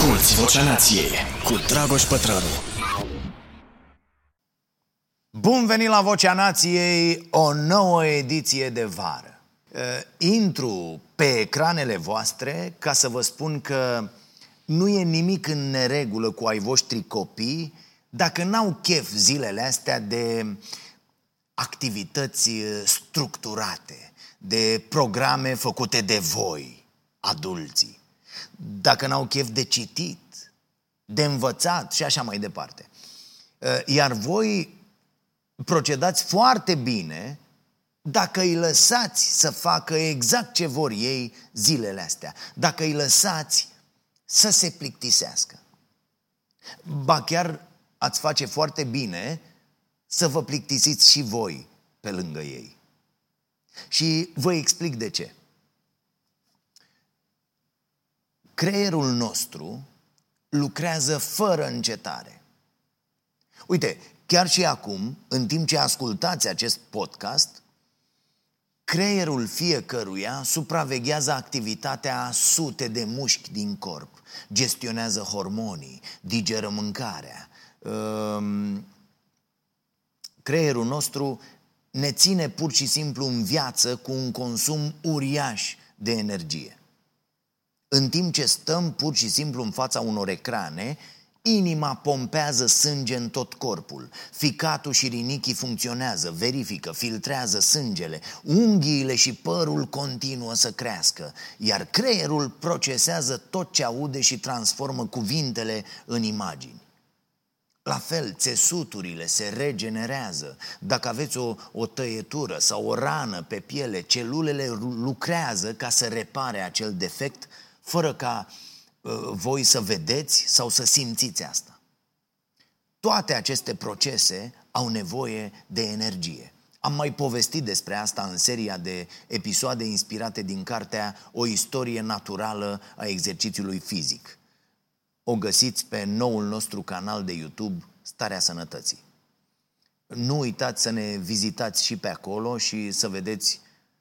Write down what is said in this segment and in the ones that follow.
Asculți Vocea Nației cu Dragoș Pătrălu. Bun venit la Vocea Nației, o nouă ediție de vară. Uh, intru pe ecranele voastre ca să vă spun că nu e nimic în neregulă cu ai voștri copii dacă n-au chef zilele astea de activități uh, structurate, de programe făcute de voi, adulții dacă n-au chef de citit, de învățat și așa mai departe. Uh, iar voi procedați foarte bine dacă îi lăsați să facă exact ce vor ei zilele astea. Dacă îi lăsați să se plictisească. Ba chiar ați face foarte bine să vă plictisiți și voi pe lângă ei. Și vă explic de ce. Creierul nostru lucrează fără încetare. Uite, chiar și acum, în timp ce ascultați acest podcast, creierul fiecăruia supraveghează activitatea a sute de mușchi din corp, gestionează hormonii, digeră mâncarea. Ehm, creierul nostru ne ține pur și simplu în viață cu un consum uriaș de energie. În timp ce stăm pur și simplu în fața unor ecrane, inima pompează sânge în tot corpul, ficatul și rinichii funcționează, verifică, filtrează sângele, unghiile și părul continuă să crească, iar creierul procesează tot ce aude și transformă cuvintele în imagini. La fel, țesuturile se regenerează. Dacă aveți o, o tăietură sau o rană pe piele, celulele lucrează ca să repare acel defect fără ca uh, voi să vedeți sau să simțiți asta. Toate aceste procese au nevoie de energie. Am mai povestit despre asta în seria de episoade inspirate din cartea O istorie naturală a exercițiului fizic. O găsiți pe noul nostru canal de YouTube Starea Sănătății. Nu uitați să ne vizitați și pe acolo și să vedeți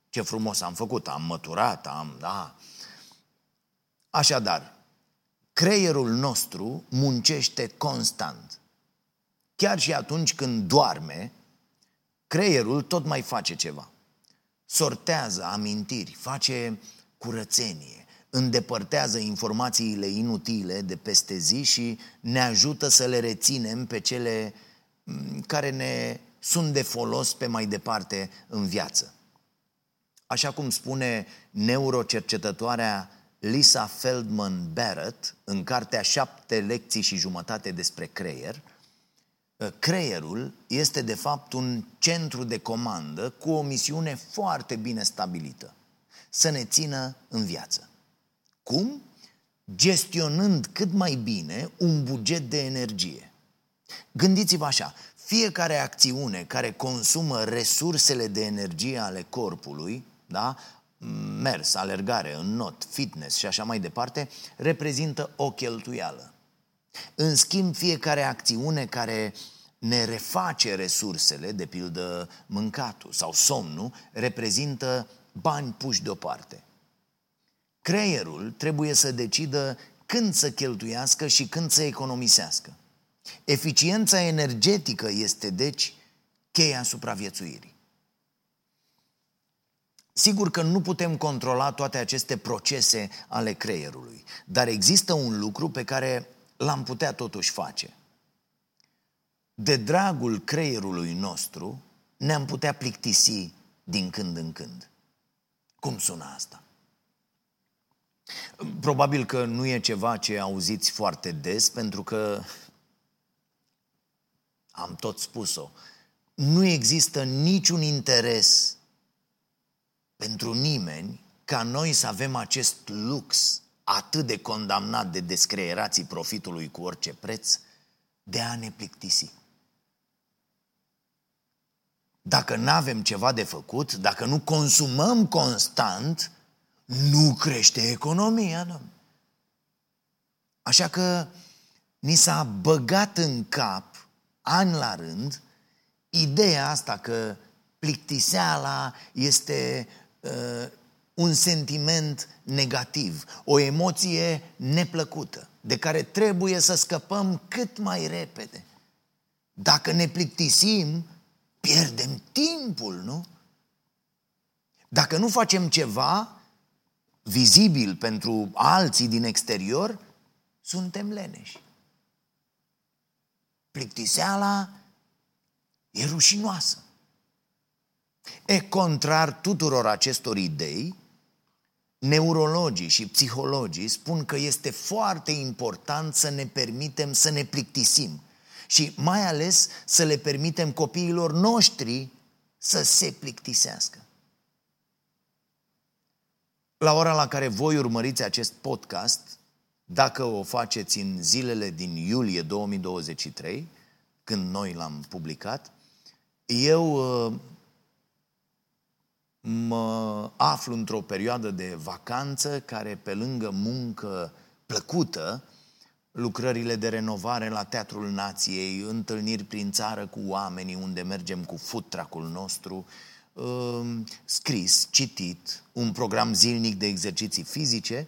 ce frumos am făcut. Am măturat, am, da, Așadar, creierul nostru muncește constant. Chiar și atunci când doarme, creierul tot mai face ceva. Sortează amintiri, face curățenie, îndepărtează informațiile inutile de peste zi și ne ajută să le reținem pe cele mm, care ne sunt de folos pe mai departe în viață. Așa cum spune neurocercetătoarea Lisa Feldman Barrett, în cartea Șapte lecții și jumătate despre creier, ă, creierul este de fapt un centru de comandă cu o misiune foarte bine stabilită. Să ne țină în viață. Cum? Gestionând cât mai bine un buget de energie. Gândiți-vă așa, fiecare acțiune care consumă resursele de energie ale corpului, da, mers, alergare, not, fitness și așa mai departe, reprezintă o cheltuială. În schimb, fiecare acțiune care ne reface resursele, de pildă mâncatul sau somnul, reprezintă bani puși deoparte. Creierul trebuie să decidă când să cheltuiască și când să economisească. Eficiența energetică este, deci, cheia supraviețuirii. Sigur că nu putem controla toate aceste procese ale creierului, dar există un lucru pe care l-am putea totuși face. De dragul creierului nostru, ne-am putea plictisi din când în când. Cum sună asta? Probabil că nu e ceva ce auziți foarte des, pentru că am tot spus-o. Nu există niciun interes pentru nimeni ca noi să avem acest lux atât de condamnat de descreierații profitului cu orice preț, de a ne plictisi. Dacă nu avem ceva de făcut, dacă nu consumăm constant, nu crește economia, domnule. Așa că ni s-a băgat în cap, an la rând, ideea asta că plictiseala este uh, un sentiment negativ, o emoție neplăcută, de care trebuie să scăpăm cât mai repede. Dacă ne plictisim, pierdem timpul, nu? Dacă nu facem ceva vizibil pentru alții din exterior, suntem leneși. Plictiseala e rușinoasă. E contrar tuturor acestor idei, neurologii și psihologii spun că este foarte important să ne permitem să ne plictisim și mai ales să le permitem copiilor noștri să se plictisească. La ora la care voi urmăriți acest podcast, dacă o faceți în zilele din iulie 2023, când noi l-am publicat, eu uh, mă aflu într-o perioadă de vacanță care, pe lângă muncă plăcută, lucrările de renovare la Teatrul Nației, întâlniri prin țară cu oamenii unde mergem cu futracul nostru, um, scris, citit, un program zilnic de exerciții fizice,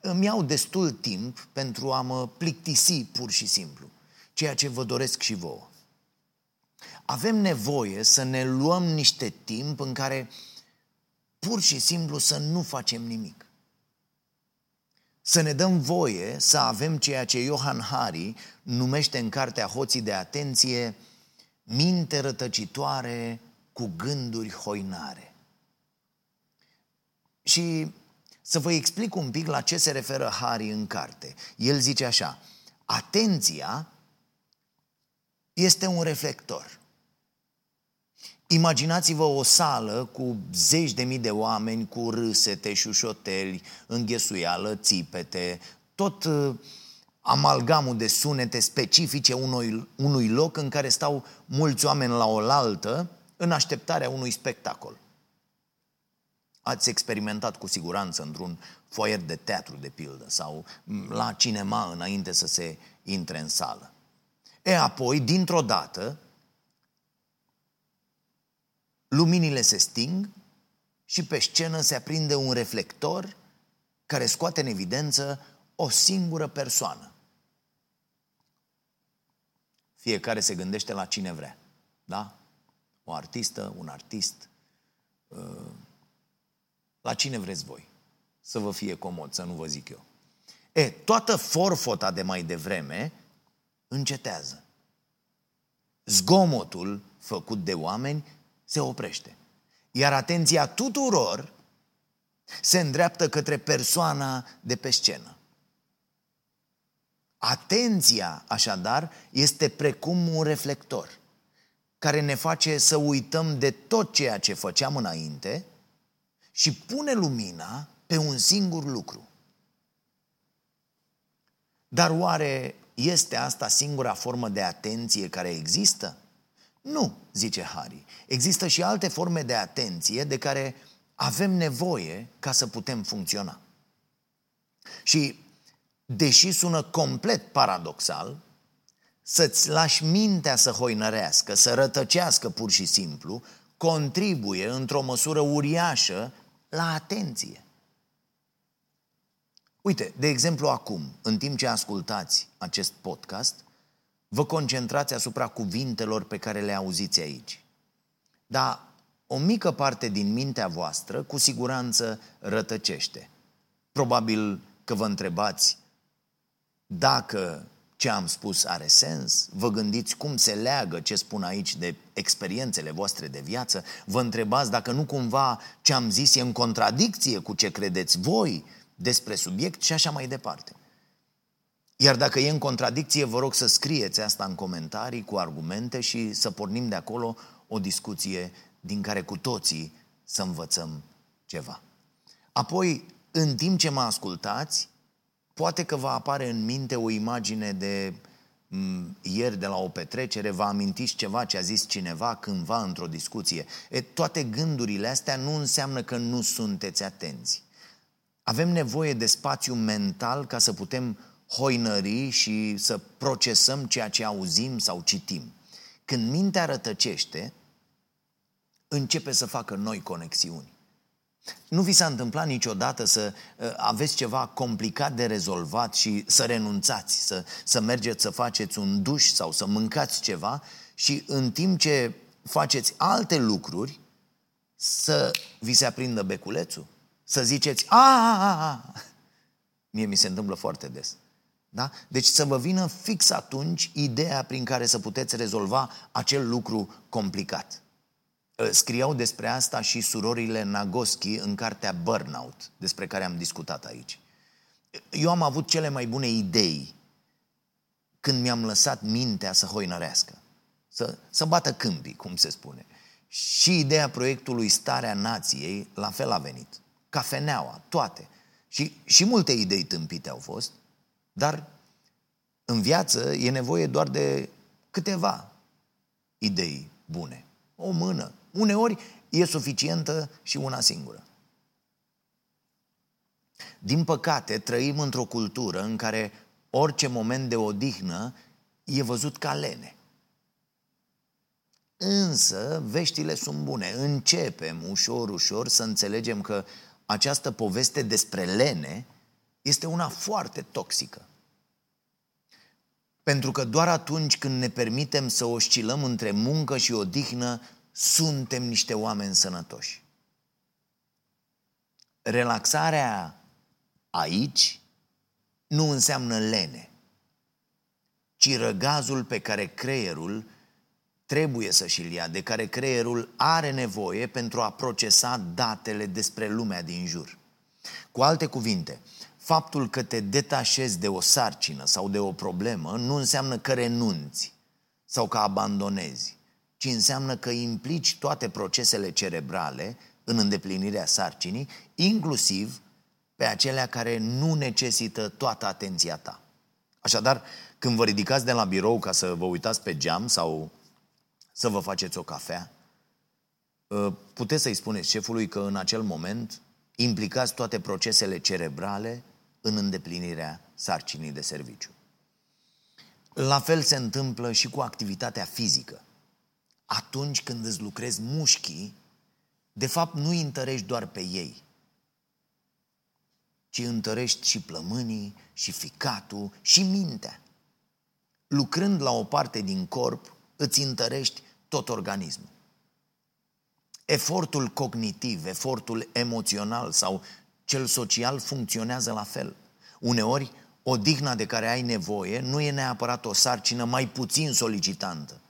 îmi iau destul timp pentru a mă plictisi pur și simplu, ceea ce vă doresc și vouă. Avem nevoie să ne luăm niște timp în care pur și simplu să nu facem nimic. Să ne dăm voie să avem ceea ce Johan Hari numește în cartea Hoții de atenție minte rătăcitoare cu gânduri hoinare. Și să vă explic un pic la ce se referă Hari în carte. El zice așa, atenția este un reflector. Imaginați-vă o sală cu zeci de mii de oameni, cu râsete, șușoteli, înghesuială, țipete, tot uh, amalgamul de sunete specifice unui, unui loc în care stau mulți oameni la oaltă în așteptarea unui spectacol. Ați experimentat cu siguranță într-un foier de teatru, de pildă, sau la cinema înainte să se intre în sală. E apoi, dintr-o dată, luminile se sting și pe scenă se aprinde un reflector care scoate în evidență o singură persoană. Fiecare se gândește la cine vrea. Da? O artistă, un artist. Uh, la cine vreți voi? Să vă fie comod, să nu vă zic eu. E, toată forfota de mai devreme încetează. Zgomotul făcut de oameni se oprește. Iar atenția tuturor se îndreaptă către persoana de pe scenă. Atenția, așadar, este precum un reflector care ne face să uităm de tot ceea ce făceam înainte și pune lumina pe un singur lucru. Dar oare este asta singura formă de atenție care există? Nu, zice Harry. Există și alte forme de atenție de care avem nevoie ca să putem funcționa. Și, deși sună complet paradoxal, să-ți lași mintea să hoinărească, să rătăcească pur și simplu, contribuie într-o măsură uriașă la atenție. Uite, de exemplu acum, în timp ce ascultați acest podcast, vă concentrați asupra cuvintelor pe care le auziți aici. Dar o mică parte din mintea voastră cu siguranță rătăcește. Probabil că vă întrebați dacă ce am spus are sens, vă gândiți cum se leagă ce spun aici de experiențele voastre de viață, vă întrebați dacă nu cumva ce am zis e în contradicție cu ce credeți voi despre subiect și așa mai departe. Iar dacă e în contradicție, vă rog să scrieți asta în comentarii cu argumente și să pornim de acolo o discuție din care cu toții să învățăm ceva. Apoi, în timp ce mă ascultați, poate că va apare în minte o imagine de m- ieri de la o petrecere, vă amintiți ceva ce a zis cineva cândva într-o discuție. E, toate gândurile astea nu înseamnă că nu sunteți atenți. Avem nevoie de spațiu mental ca să putem hoinări și să procesăm ceea ce auzim sau citim. Când mintea rătăcește, începe să facă noi conexiuni. Nu vi s-a întâmplat niciodată să uh, aveți ceva complicat de rezolvat și să renunțați, să, să mergeți să faceți un duș sau să mâncați ceva și în timp ce faceți alte lucruri, să vi se aprindă beculețul? Să ziceți, a, Mie mi se întâmplă foarte des. Da? Deci să vă vină fix atunci ideea prin care să puteți rezolva acel lucru complicat. Ă, scriau despre asta și surorile Nagoski în cartea Burnout, despre care am discutat aici. Eu am avut cele mai bune idei când mi-am lăsat mintea să hoinărească, să, să bată câmpii, cum se spune. Și ideea proiectului Starea Nației la fel a venit. Cafeneaua, toate. Și, și multe idei tâmpite au fost, dar în viață e nevoie doar de câteva idei bune. O mână. Uneori e suficientă și una singură. Din păcate, trăim într-o cultură în care orice moment de odihnă e văzut ca lene. Însă, veștile sunt bune. Începem ușor, ușor să înțelegem că această poveste despre lene este una foarte toxică. Pentru că doar atunci când ne permitem să oscilăm între muncă și odihnă, suntem niște oameni sănătoși. Relaxarea aici nu înseamnă lene, ci răgazul pe care creierul trebuie să și-l ia, de care creierul are nevoie pentru a procesa datele despre lumea din jur. Cu alte cuvinte, faptul că te detașezi de o sarcină sau de o problemă nu înseamnă că renunți sau că abandonezi, ci înseamnă că implici toate procesele cerebrale în îndeplinirea sarcinii, inclusiv pe acelea care nu necesită toată atenția ta. Așadar, când vă ridicați de la birou ca să vă uitați pe geam sau să vă faceți o cafea, ă, puteți să-i spuneți șefului că în acel moment implicați toate procesele cerebrale în îndeplinirea sarcinii de serviciu. La fel se întâmplă și cu activitatea fizică. Atunci când îți lucrezi mușchii, de fapt nu îi întărești doar pe ei, ci întărești și plămânii, și ficatul, și mintea. Lucrând la o parte din corp, îți întărești tot organismul. Efortul cognitiv, efortul emoțional sau cel social funcționează la fel. Uneori, odihna de care ai nevoie nu e neapărat o sarcină mai puțin solicitantă,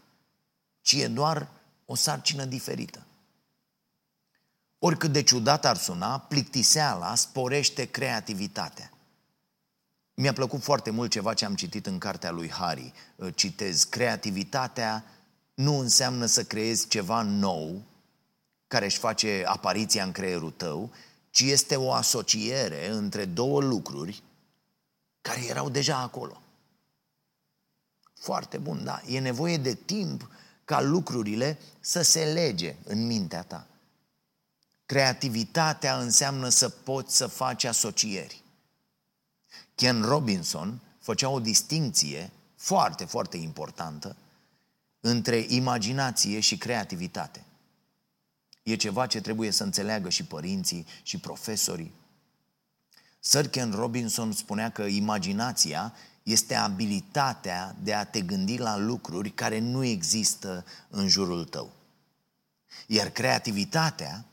ci e doar o sarcină diferită. Oricât de ciudat ar suna, plictiseala sporește creativitatea. Mi-a plăcut foarte mult ceva ce am citit în cartea lui Harry. Citez, creativitatea nu înseamnă să creezi ceva nou care își face apariția în creierul tău, ci este o asociere între două lucruri care erau deja acolo. Foarte bun, da. E nevoie de timp ca lucrurile să se lege în mintea ta. Creativitatea înseamnă să poți să faci asocieri. Ken Robinson făcea o distinție foarte, foarte importantă între imaginație și creativitate. E ceva ce trebuie să înțeleagă și părinții și profesorii. Sir Ken Robinson spunea că imaginația este abilitatea de a te gândi la lucruri care nu există în jurul tău. Iar creativitatea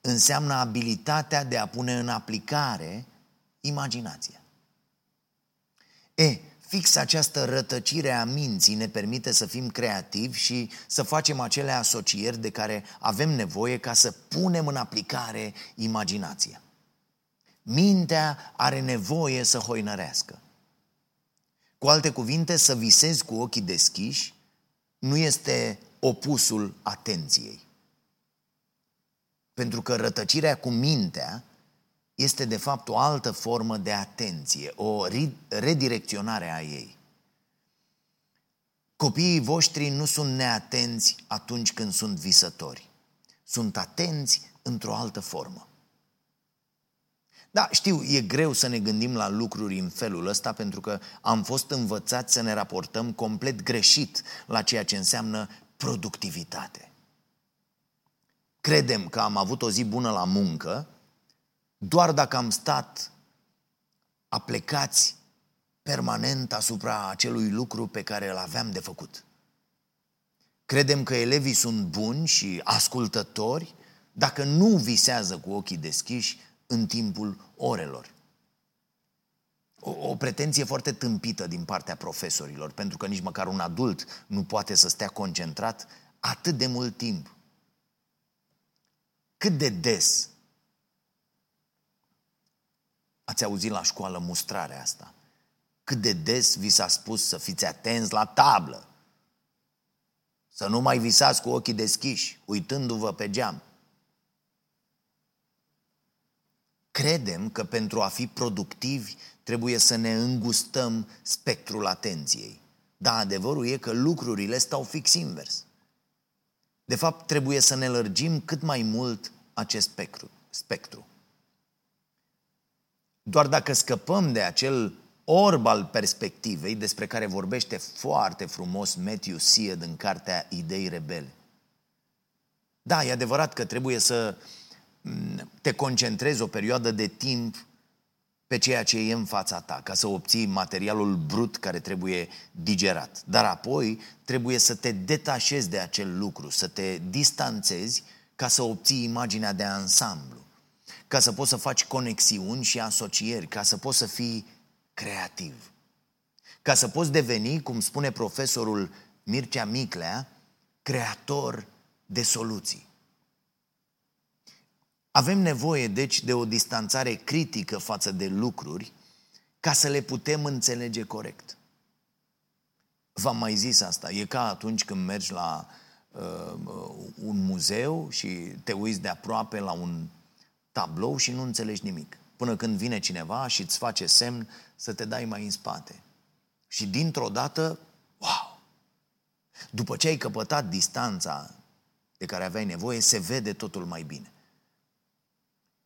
înseamnă abilitatea de a pune în aplicare imaginația. E, Fix această rătăcire a minții ne permite să fim creativi și să facem acele asocieri de care avem nevoie ca să punem în aplicare imaginația. Mintea are nevoie să hoinărească. Cu alte cuvinte, să visezi cu ochii deschiși nu este opusul atenției. Pentru că rătăcirea cu mintea este de fapt o altă formă de atenție, o redirecționare a ei. Copiii voștri nu sunt neatenți atunci când sunt visători. Sunt atenți într-o altă formă. Da, știu, e greu să ne gândim la lucruri în felul ăsta pentru că am fost învățați să ne raportăm complet greșit la ceea ce înseamnă productivitate. Credem că am avut o zi bună la muncă doar dacă am stat aplecați permanent asupra acelui lucru pe care îl aveam de făcut. Credem că elevii sunt buni și ascultători dacă nu visează cu ochii deschiși în timpul orelor. O, o pretenție foarte tâmpită din partea profesorilor, pentru că nici măcar un adult nu poate să stea concentrat atât de mult timp. Cât de des ați auzit la școală mustrarea asta? Cât de des vi s-a spus să fiți atenți la tablă? Să nu mai visați cu ochii deschiși, uitându-vă pe geam. Credem că pentru a fi productivi trebuie să ne îngustăm spectrul atenției. Dar adevărul e că lucrurile stau fix invers. De fapt, trebuie să ne lărgim cât mai mult acest spectru. spectru. Doar dacă scăpăm de acel orb al perspectivei despre care vorbește foarte frumos Matthew Seed în cartea Idei Rebele. Da, e adevărat că trebuie să mm, te concentrezi o perioadă de timp pe ceea ce e în fața ta, ca să obții materialul brut care trebuie digerat. Dar apoi trebuie să te detașezi de acel lucru, să te distanțezi ca să obții imaginea de ansamblu, ca să poți să faci conexiuni și asocieri, ca să poți să fii creativ. Ca să poți deveni, cum spune profesorul Mircea Miclea, creator de soluții. Avem nevoie, deci, de o distanțare critică față de lucruri ca să le putem înțelege corect. V-am mai zis asta. E ca atunci când mergi la uh, un muzeu și te uiți de aproape la un tablou și nu înțelegi nimic. Până când vine cineva și îți face semn să te dai mai în spate. Și dintr-o dată, wow! După ce ai căpătat distanța de care aveai nevoie, se vede totul mai bine.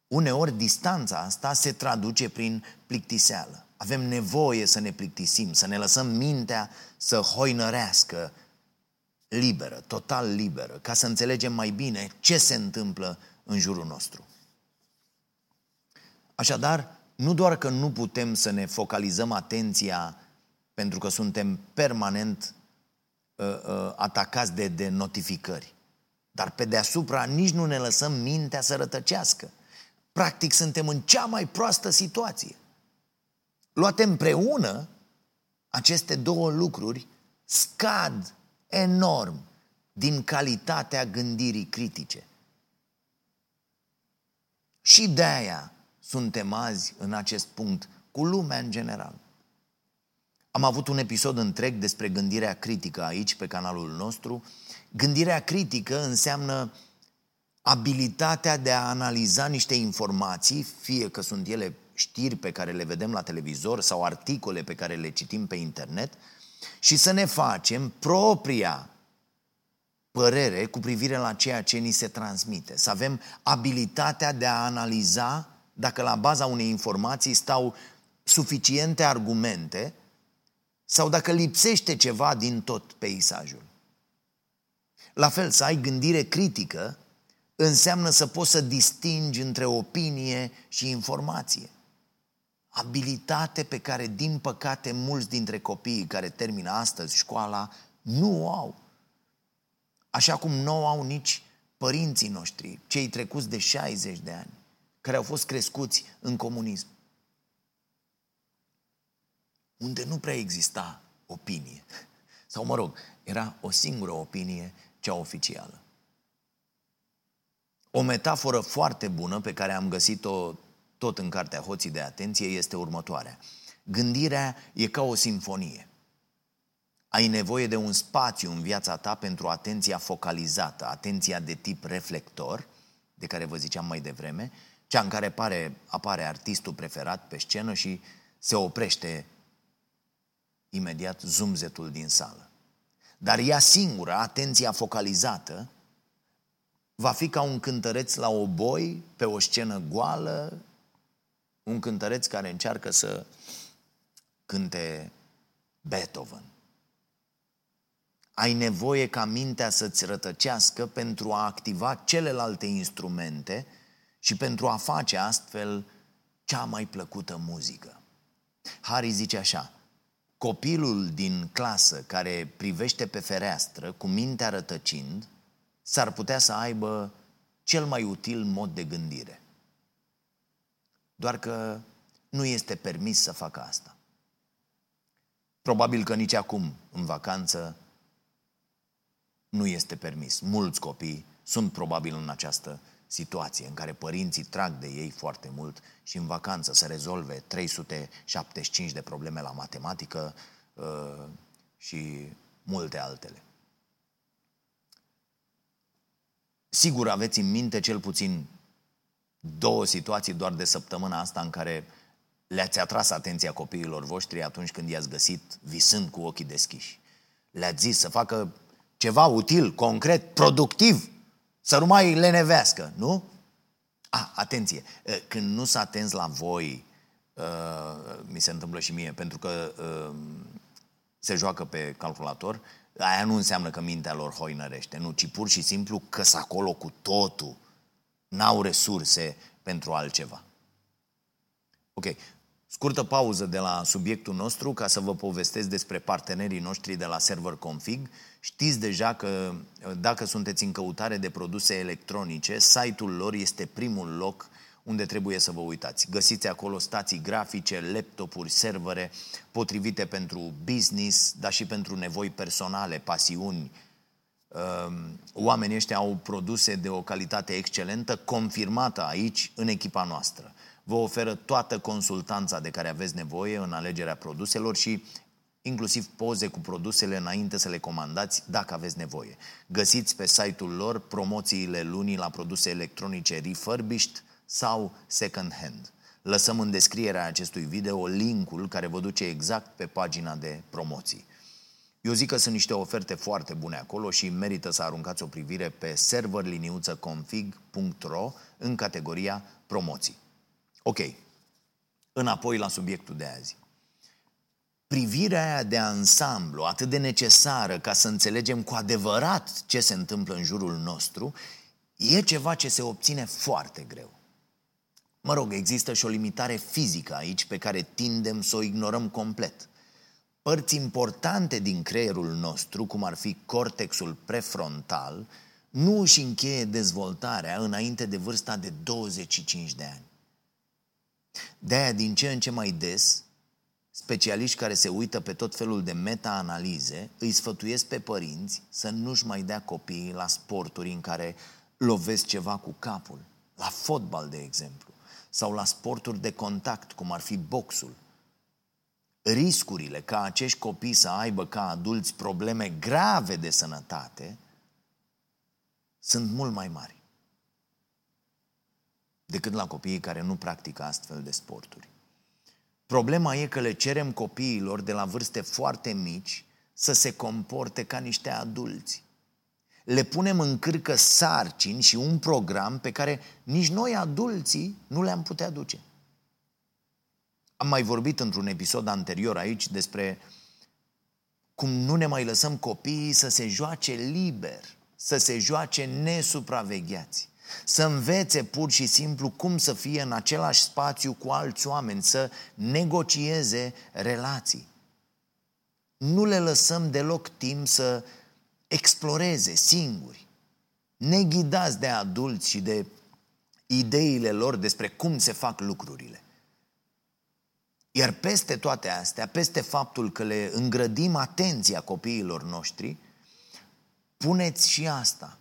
Uneori distanța asta se traduce prin plictiseală. Avem nevoie să ne plictisim, să ne lăsăm mintea să hoinărească liberă, total liberă, ca să înțelegem mai bine ce se întâmplă în jurul nostru. Așadar, nu doar că nu putem să ne focalizăm atenția pentru că suntem permanent uh, uh, atacați de, de notificări, dar pe deasupra nici nu ne lăsăm mintea să rătăcească. Practic suntem în cea mai proastă situație. Luate împreună, aceste două lucruri scad enorm din calitatea gândirii critice. Și de aia suntem azi în acest punct cu lumea în general. Am avut un episod întreg despre gândirea critică aici, pe canalul nostru. Gândirea critică înseamnă abilitatea de a analiza niște informații, fie că sunt ele știri pe care le vedem la televizor sau articole pe care le citim pe internet, și să ne facem propria părere cu privire la ceea ce ni se transmite. Să avem abilitatea de a analiza dacă la baza unei informații stau suficiente argumente sau dacă lipsește ceva din tot peisajul. La fel, să ai gândire critică înseamnă să poți să distingi între opinie și informație. Abilitate pe care, din păcate, mulți dintre copiii care termină astăzi școala nu o au. Așa cum nu au nici părinții noștri, cei trecuți de 60 de ani care au fost crescuți în comunism. Unde nu prea exista opinie. Sau, mă rog, era o singură opinie, cea oficială. O metaforă foarte bună pe care am găsit-o tot în cartea Hoții de Atenție este următoarea. Gândirea e ca o simfonie. Ai nevoie de un spațiu în viața ta pentru atenția focalizată, atenția de tip reflector, de care vă ziceam mai devreme, cea în care apare, apare artistul preferat pe scenă și se oprește imediat zumzetul din sală. Dar ea singură, atenția focalizată, va fi ca un cântăreț la oboi, pe o scenă goală, un cântăreț care încearcă să cânte Beethoven. ai nevoie ca mintea să-ți rătăcească pentru a activa celelalte instrumente și pentru a face astfel cea mai plăcută muzică. Harry zice așa, copilul din clasă care privește pe fereastră cu mintea rătăcind, s-ar putea să aibă cel mai util mod de gândire. Doar că nu este permis să facă asta. Probabil că nici acum, în vacanță, nu este permis. Mulți copii sunt probabil în această situație în care părinții trag de ei foarte mult și în vacanță să rezolve 375 de probleme la matematică uh, și multe altele. Sigur aveți în minte cel puțin două situații doar de săptămâna asta în care le-ați atras atenția copiilor voștri atunci când i-ați găsit visând cu ochii deschiși. Le-ați zis să facă ceva util, concret, productiv, să nu mai lenevească, nu? A, atenție, când nu s-a atens la voi, uh, mi se întâmplă și mie, pentru că uh, se joacă pe calculator, aia nu înseamnă că mintea lor hoinărește, nu, ci pur și simplu că s acolo cu totul. N-au resurse pentru altceva. Ok, scurtă pauză de la subiectul nostru ca să vă povestesc despre partenerii noștri de la Server Config. Știți deja că dacă sunteți în căutare de produse electronice, site-ul lor este primul loc unde trebuie să vă uitați. Găsiți acolo stații grafice, laptopuri, servere potrivite pentru business, dar și pentru nevoi personale, pasiuni. Ehm, oamenii ăștia au produse de o calitate excelentă, confirmată aici, în echipa noastră. Vă oferă toată consultanța de care aveți nevoie în alegerea produselor și inclusiv poze cu produsele înainte să le comandați dacă aveți nevoie. Găsiți pe site-ul lor promoțiile lunii la produse electronice refurbished, sau second hand. Lăsăm în descrierea acestui video linkul care vă duce exact pe pagina de promoții. Eu zic că sunt niște oferte foarte bune acolo și merită să aruncați o privire pe serverliniuțăconfig.ro în categoria promoții. Ok, înapoi la subiectul de azi. Privirea aia de ansamblu, atât de necesară ca să înțelegem cu adevărat ce se întâmplă în jurul nostru, e ceva ce se obține foarte greu. Mă rog, există și o limitare fizică aici pe care tindem să o ignorăm complet. Părți importante din creierul nostru, cum ar fi cortexul prefrontal, nu își încheie dezvoltarea înainte de vârsta de 25 de ani. De-aia, din ce în ce mai des, specialiști care se uită pe tot felul de meta-analize îi sfătuiesc pe părinți să nu-și mai dea copiii la sporturi în care lovesc ceva cu capul, la fotbal, de exemplu. Sau la sporturi de contact, cum ar fi boxul. Riscurile ca acești copii să aibă ca adulți probleme grave de sănătate sunt mult mai mari decât la copiii care nu practică astfel de sporturi. Problema e că le cerem copiilor de la vârste foarte mici să se comporte ca niște adulți le punem în cârcă sarcini și un program pe care nici noi adulții nu le-am putea duce. Am mai vorbit într-un episod anterior aici despre cum nu ne mai lăsăm copiii să se joace liber, să se joace nesupravegheați, să învețe pur și simplu cum să fie în același spațiu cu alți oameni, să negocieze relații. Nu le lăsăm deloc timp să exploreze singuri, neghidați de adulți și de ideile lor despre cum se fac lucrurile. Iar peste toate astea, peste faptul că le îngrădim atenția copiilor noștri, puneți și asta.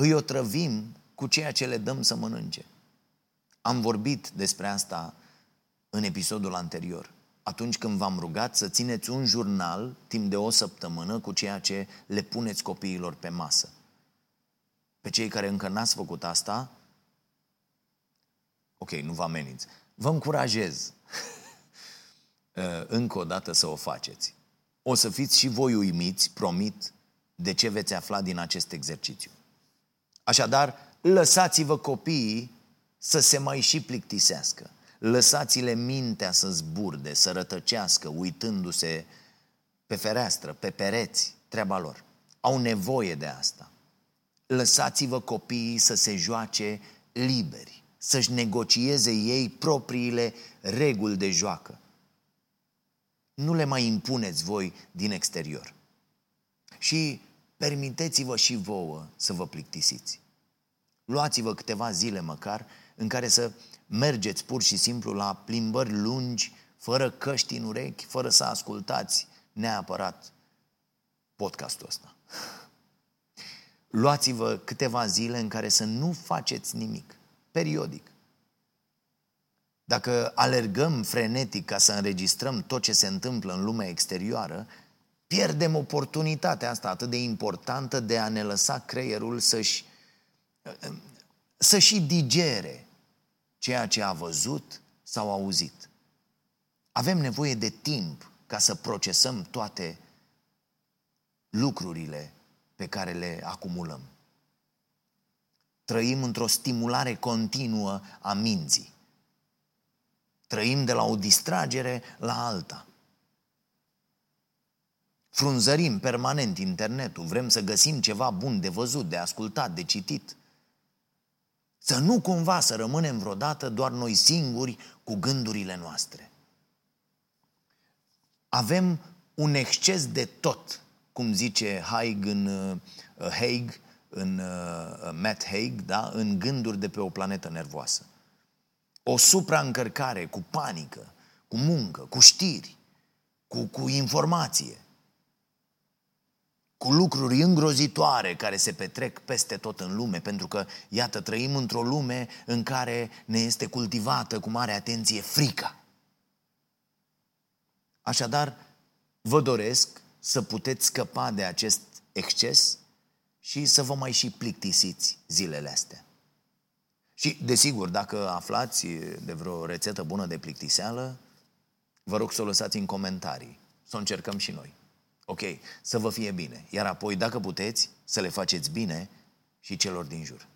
Îi otrăvim cu ceea ce le dăm să mănânce. Am vorbit despre asta în episodul anterior atunci când v-am rugat să țineți un jurnal timp de o săptămână cu ceea ce le puneți copiilor pe masă. Pe cei care încă n-ați făcut asta, ok, nu vă ameninți, vă încurajez uh, încă o dată să o faceți. O să fiți și voi uimiți, promit, de ce veți afla din acest exercițiu. Așadar, lăsați-vă copiii să se mai și plictisească. Lăsați-le mintea să zburde, să rătăcească, uitându-se pe fereastră, pe pereți, treaba lor. Au nevoie de asta. Lăsați-vă copiii să se joace liberi, să-și negocieze ei propriile reguli de joacă. Nu le mai impuneți voi din exterior. Și permiteți-vă și vouă să vă plictisiți. Luați-vă câteva zile măcar în care să mergeți pur și simplu la plimbări lungi, fără căști în urechi, fără să ascultați neapărat podcastul ăsta. Luați-vă câteva zile în care să nu faceți nimic, periodic. Dacă alergăm frenetic ca să înregistrăm tot ce se întâmplă în lumea exterioară, pierdem oportunitatea asta atât de importantă de a ne lăsa creierul să-și, să-și digere ceea ce a văzut sau auzit. Avem nevoie de timp ca să procesăm toate lucrurile pe care le acumulăm. Trăim într-o stimulare continuă a minții. Trăim de la o distragere la alta. Frunzărim permanent internetul, vrem să găsim ceva bun de văzut, de ascultat, de citit. Să nu cumva să rămânem vreodată doar noi singuri cu gândurile noastre. Avem un exces de tot, cum zice Haig în uh, Haig, în uh, Matt Haig, da? în gânduri de pe o planetă nervoasă. O supraîncărcare cu panică, cu muncă, cu știri, cu, cu informație cu lucruri îngrozitoare care se petrec peste tot în lume, pentru că, iată, trăim într-o lume în care ne este cultivată cu mare atenție frica. Așadar, vă doresc să puteți scăpa de acest exces și să vă mai și plictisiți zilele astea. Și, desigur, dacă aflați de vreo rețetă bună de plictiseală, vă rog să o lăsați în comentarii, să o încercăm și noi. Ok, să vă fie bine. Iar apoi, dacă puteți, să le faceți bine și celor din jur.